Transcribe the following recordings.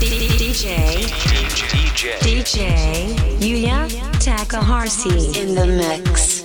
DJ DJ DJ Yuya Takahashi in the mix.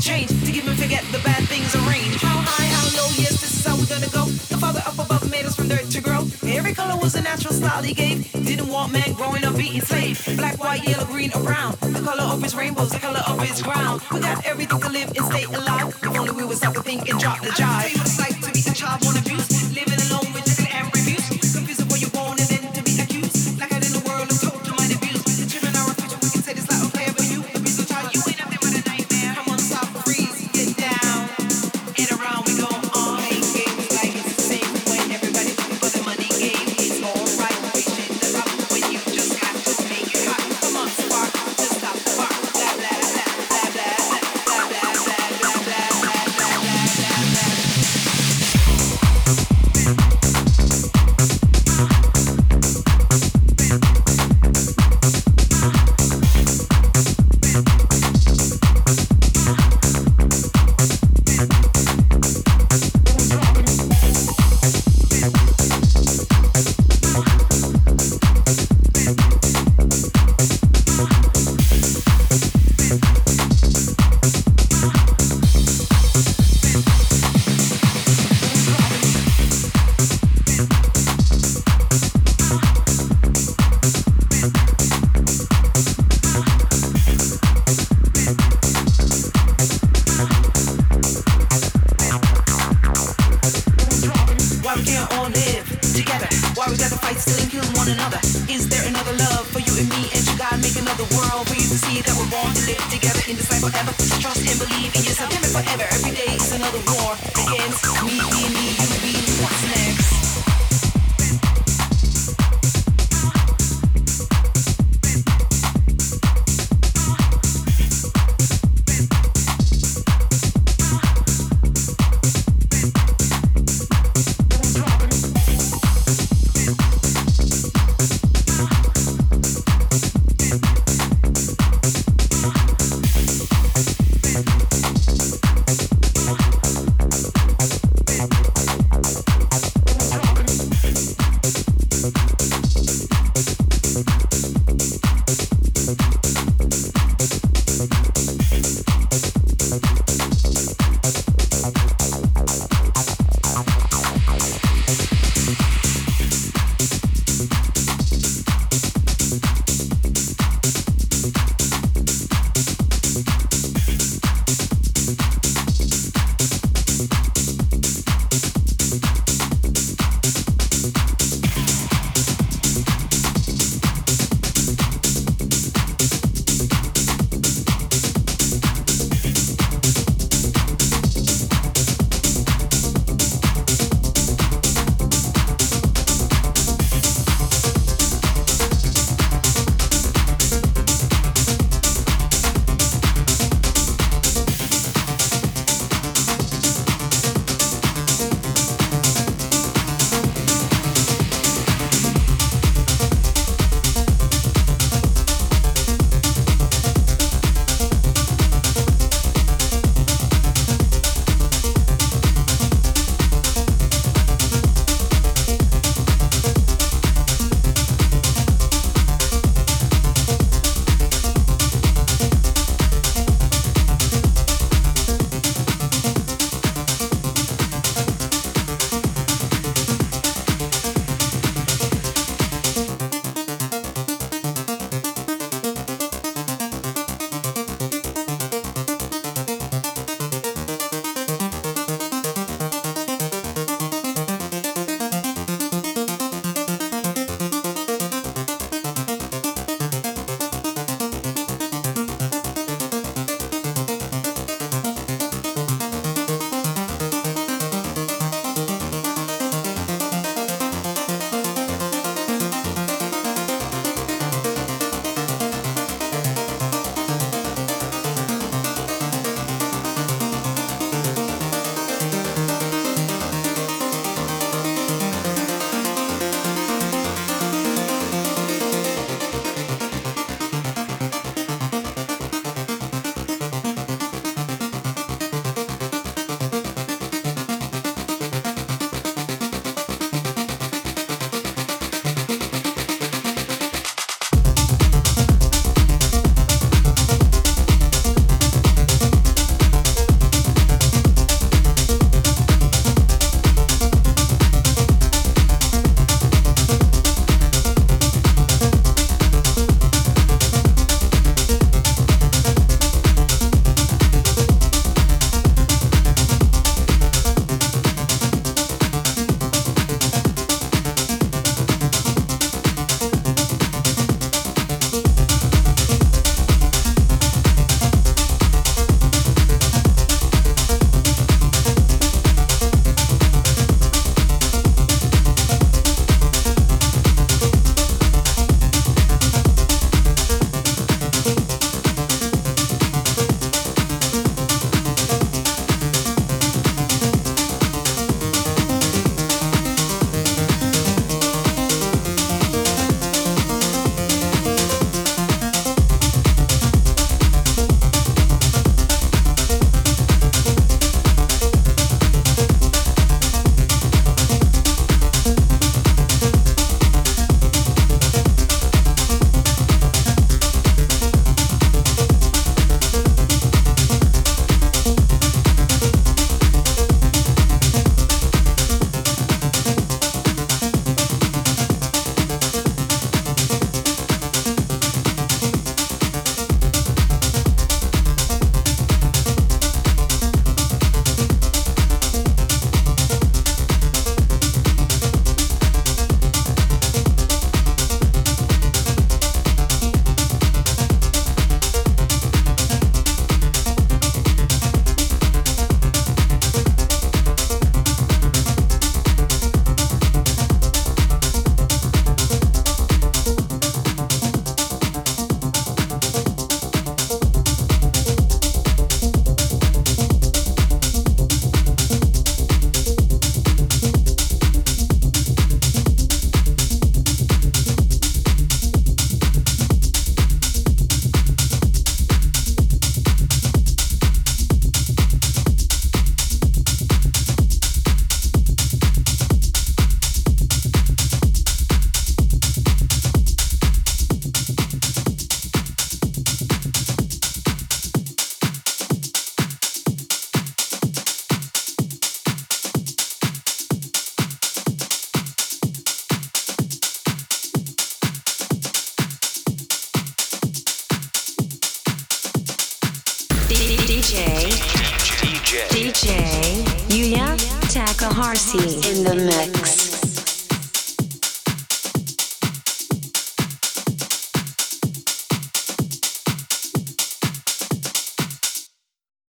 change. To give and forget the bad things arranged. How high, how low, yes, this is how we're gonna go. The father up above made us from dirt to grow. Every color was a natural style he gave. Didn't want man growing up being slave. Black, white, yellow, green, or brown. The color of his rainbows, the color of his ground. We got everything to live and stay alive. If only we would stop to think and drop the job.